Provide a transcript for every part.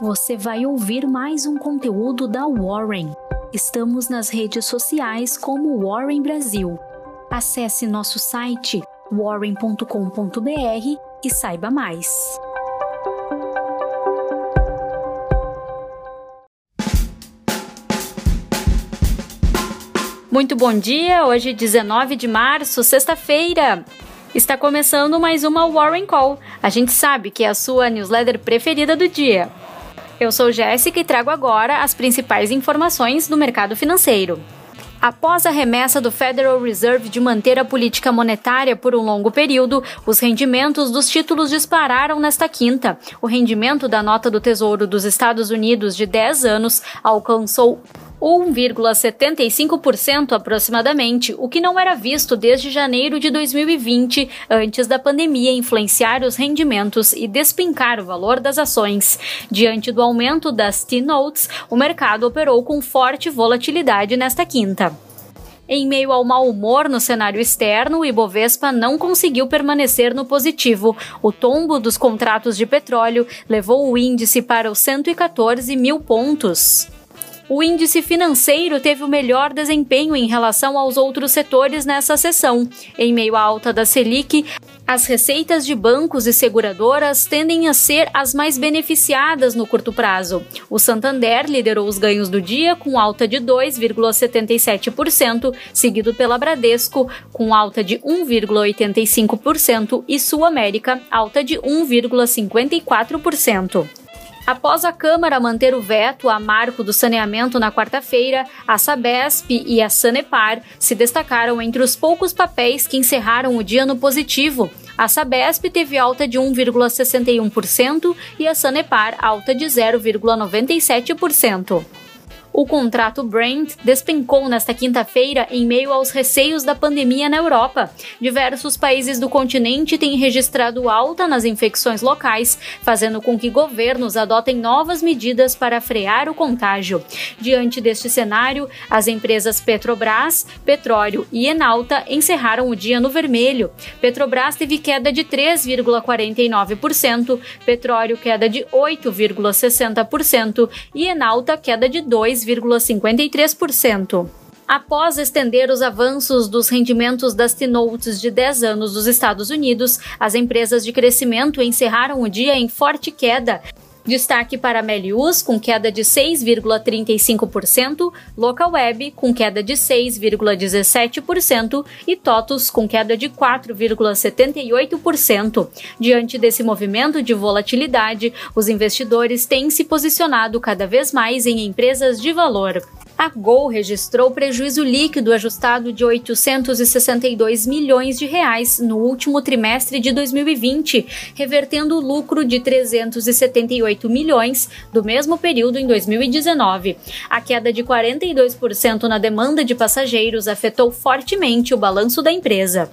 você vai ouvir mais um conteúdo da Warren. Estamos nas redes sociais como Warren Brasil. Acesse nosso site warren.com.br e saiba mais. Muito bom dia, hoje 19 de março, sexta-feira. Está começando mais uma Warren Call. A gente sabe que é a sua newsletter preferida do dia. Eu sou Jéssica e trago agora as principais informações do mercado financeiro. Após a remessa do Federal Reserve de manter a política monetária por um longo período, os rendimentos dos títulos dispararam nesta quinta. O rendimento da nota do Tesouro dos Estados Unidos de 10 anos alcançou 1,75% aproximadamente, o que não era visto desde janeiro de 2020, antes da pandemia influenciar os rendimentos e despincar o valor das ações. Diante do aumento das T-Notes, o mercado operou com forte volatilidade nesta quinta. Em meio ao mau humor no cenário externo, o Ibovespa não conseguiu permanecer no positivo. O tombo dos contratos de petróleo levou o índice para os 114 mil pontos o índice financeiro teve o melhor desempenho em relação aos outros setores nessa sessão. Em meio à alta da Selic, as receitas de bancos e seguradoras tendem a ser as mais beneficiadas no curto prazo. O Santander liderou os ganhos do dia com alta de 2,77%, seguido pela Bradesco com alta de 1,85% e Sul América alta de 1,54%. Após a Câmara manter o veto a marco do saneamento na quarta-feira, a Sabesp e a Sanepar se destacaram entre os poucos papéis que encerraram o dia no positivo. A Sabesp teve alta de 1,61% e a Sanepar alta de 0,97%. O contrato Brent despencou nesta quinta-feira em meio aos receios da pandemia na Europa. Diversos países do continente têm registrado alta nas infecções locais, fazendo com que governos adotem novas medidas para frear o contágio. Diante deste cenário, as empresas Petrobras, Petróleo e Enalta encerraram o dia no vermelho. Petrobras teve queda de 3,49%, Petróleo queda de 8,60% e Enalta queda de 2 2,53%. Após estender os avanços dos rendimentos das T-Notes de 10 anos dos Estados Unidos, as empresas de crescimento encerraram o dia em forte queda, Destaque para Melius, com queda de 6,35%, Localweb, com queda de 6,17% e TOTUS, com queda de 4,78%. Diante desse movimento de volatilidade, os investidores têm se posicionado cada vez mais em empresas de valor a Gol registrou prejuízo líquido ajustado de 862 milhões de reais no último trimestre de 2020, revertendo o lucro de 378 milhões do mesmo período em 2019. A queda de 42% na demanda de passageiros afetou fortemente o balanço da empresa.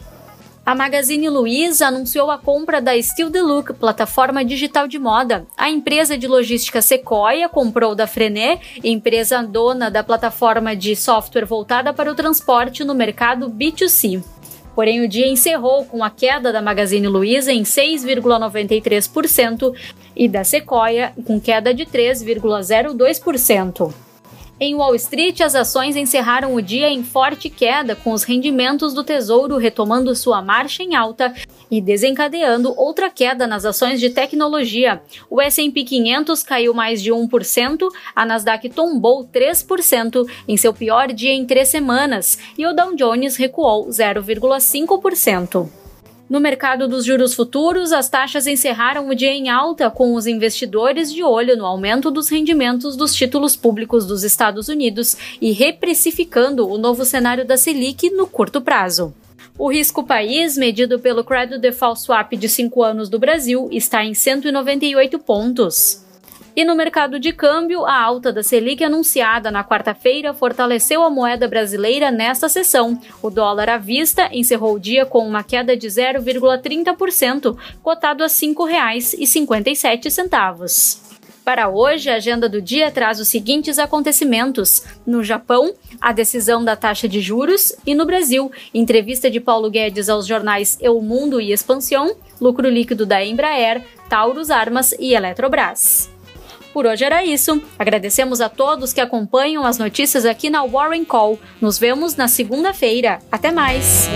A Magazine Luiza anunciou a compra da The Look, plataforma digital de moda. A empresa de logística Sequoia comprou da Frené, empresa dona da plataforma de software voltada para o transporte no mercado B2C. Porém, o dia encerrou com a queda da Magazine Luiza em 6,93% e da Sequoia com queda de 3,02%. Em Wall Street, as ações encerraram o dia em forte queda, com os rendimentos do Tesouro retomando sua marcha em alta e desencadeando outra queda nas ações de tecnologia. O S&P 500 caiu mais de 1%, a Nasdaq tombou 3% em seu pior dia em três semanas e o Dow Jones recuou 0,5%. No mercado dos juros futuros, as taxas encerraram o dia em alta, com os investidores de olho no aumento dos rendimentos dos títulos públicos dos Estados Unidos e reprecificando o novo cenário da Selic no curto prazo. O risco país, medido pelo Credit Default Swap de 5 anos do Brasil, está em 198 pontos. E no mercado de câmbio, a alta da Selic anunciada na quarta-feira fortaleceu a moeda brasileira nesta sessão. O dólar à vista encerrou o dia com uma queda de 0,30%, cotado a R$ 5,57. Para hoje, a agenda do dia traz os seguintes acontecimentos: no Japão, a decisão da taxa de juros, e no Brasil, entrevista de Paulo Guedes aos jornais El Mundo e Expansión, lucro líquido da Embraer, Taurus Armas e Eletrobras. Por hoje era isso. Agradecemos a todos que acompanham as notícias aqui na Warren Call. Nos vemos na segunda-feira. Até mais!